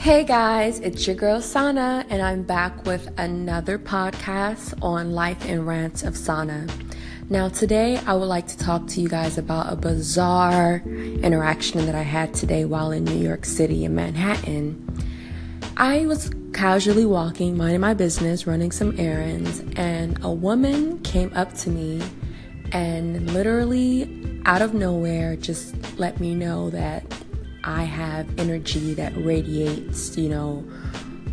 Hey guys, it's your girl Sana, and I'm back with another podcast on Life and Rants of Sana. Now, today I would like to talk to you guys about a bizarre interaction that I had today while in New York City in Manhattan. I was casually walking, minding my business, running some errands, and a woman came up to me and literally out of nowhere just let me know that I have energy that radiates, you know,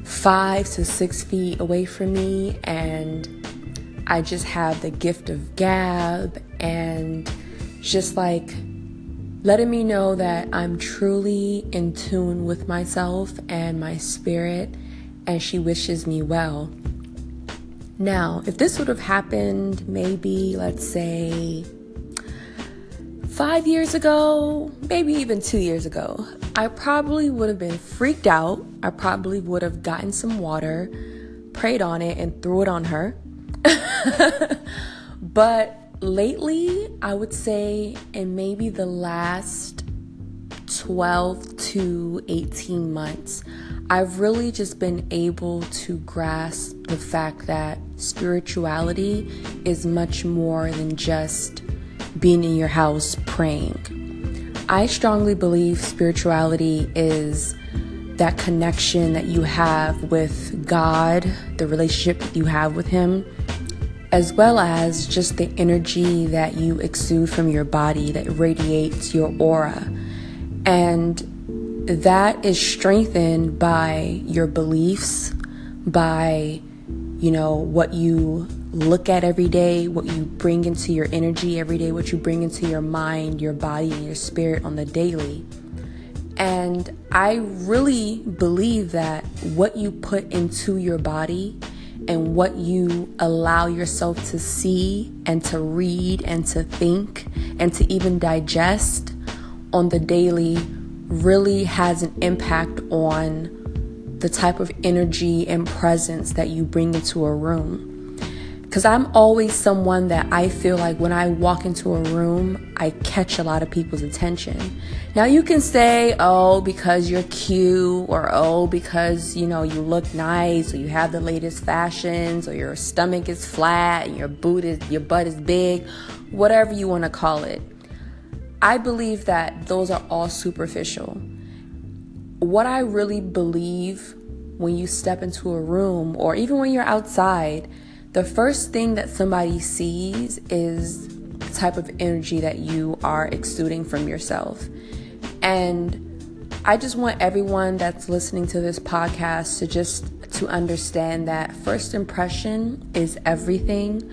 five to six feet away from me, and I just have the gift of gab and just like letting me know that I'm truly in tune with myself and my spirit, and she wishes me well. Now, if this would have happened maybe, let's say, five years ago, maybe even two years ago, I probably would have been freaked out. I probably would have gotten some water, prayed on it, and threw it on her. but lately, I would say in maybe the last 12 to 18 months, I've really just been able to grasp the fact that spirituality is much more than just being in your house praying. I strongly believe spirituality is that connection that you have with God, the relationship you have with Him, as well as just the energy that you exude from your body that radiates your aura. And that is strengthened by your beliefs, by, you know, what you look at every day, what you bring into your energy every day, what you bring into your mind, your body, and your spirit on the daily. And I really believe that what you put into your body and what you allow yourself to see and to read and to think and to even digest on the daily really has an impact on the type of energy and presence that you bring into a room. Because I'm always someone that I feel like when I walk into a room, I catch a lot of people's attention. Now, you can say, oh, because you're cute, or oh, because, you know, you look nice, or you have the latest fashions, or your stomach is flat, and your, boot is, your butt is big, whatever you want to call it. I believe that those are all superficial. What I really believe when you step into a room, or even when you're outside, the first thing that somebody sees is the type of energy that you are exuding from yourself. And I just want everyone that's listening to this podcast to just to understand that first impression is everything.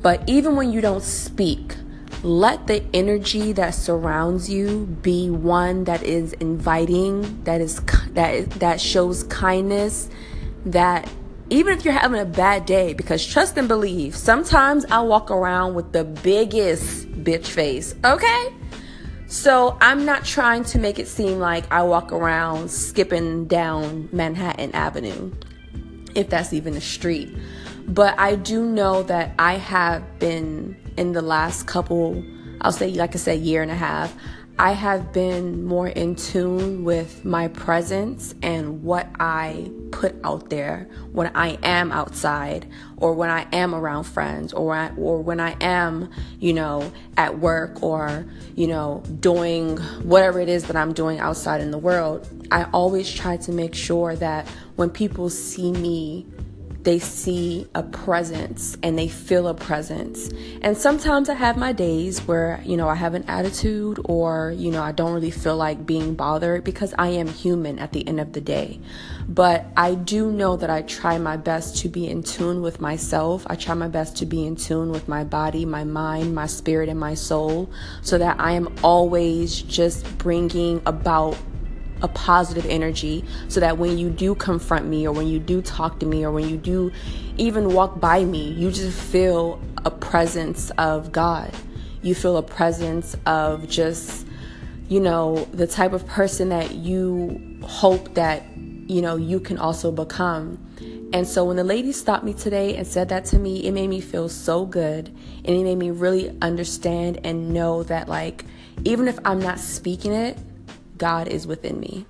But even when you don't speak, let the energy that surrounds you be one that is inviting, that is that that shows kindness, that even if you're having a bad day, because trust and believe, sometimes I walk around with the biggest bitch face, okay? So I'm not trying to make it seem like I walk around skipping down Manhattan Avenue, if that's even a street. But I do know that I have been in the last couple, I'll say, like I said, year and a half, I have been more in tune with my presence and what I put out there when I am outside or when I am around friends or I, or when I am, you know, at work or, you know, doing whatever it is that I'm doing outside in the world. I always try to make sure that when people see me they see a presence and they feel a presence. And sometimes I have my days where, you know, I have an attitude or, you know, I don't really feel like being bothered because I am human at the end of the day. But I do know that I try my best to be in tune with myself. I try my best to be in tune with my body, my mind, my spirit, and my soul so that I am always just bringing about a positive energy so that when you do confront me or when you do talk to me or when you do even walk by me, you just feel a presence of God. You feel a presence of just, you know, the type of person that you hope that, you know, you can also become. And so when the lady stopped me today and said that to me, it made me feel so good. And it made me really understand and know that, like, even if I'm not speaking it, God is within me.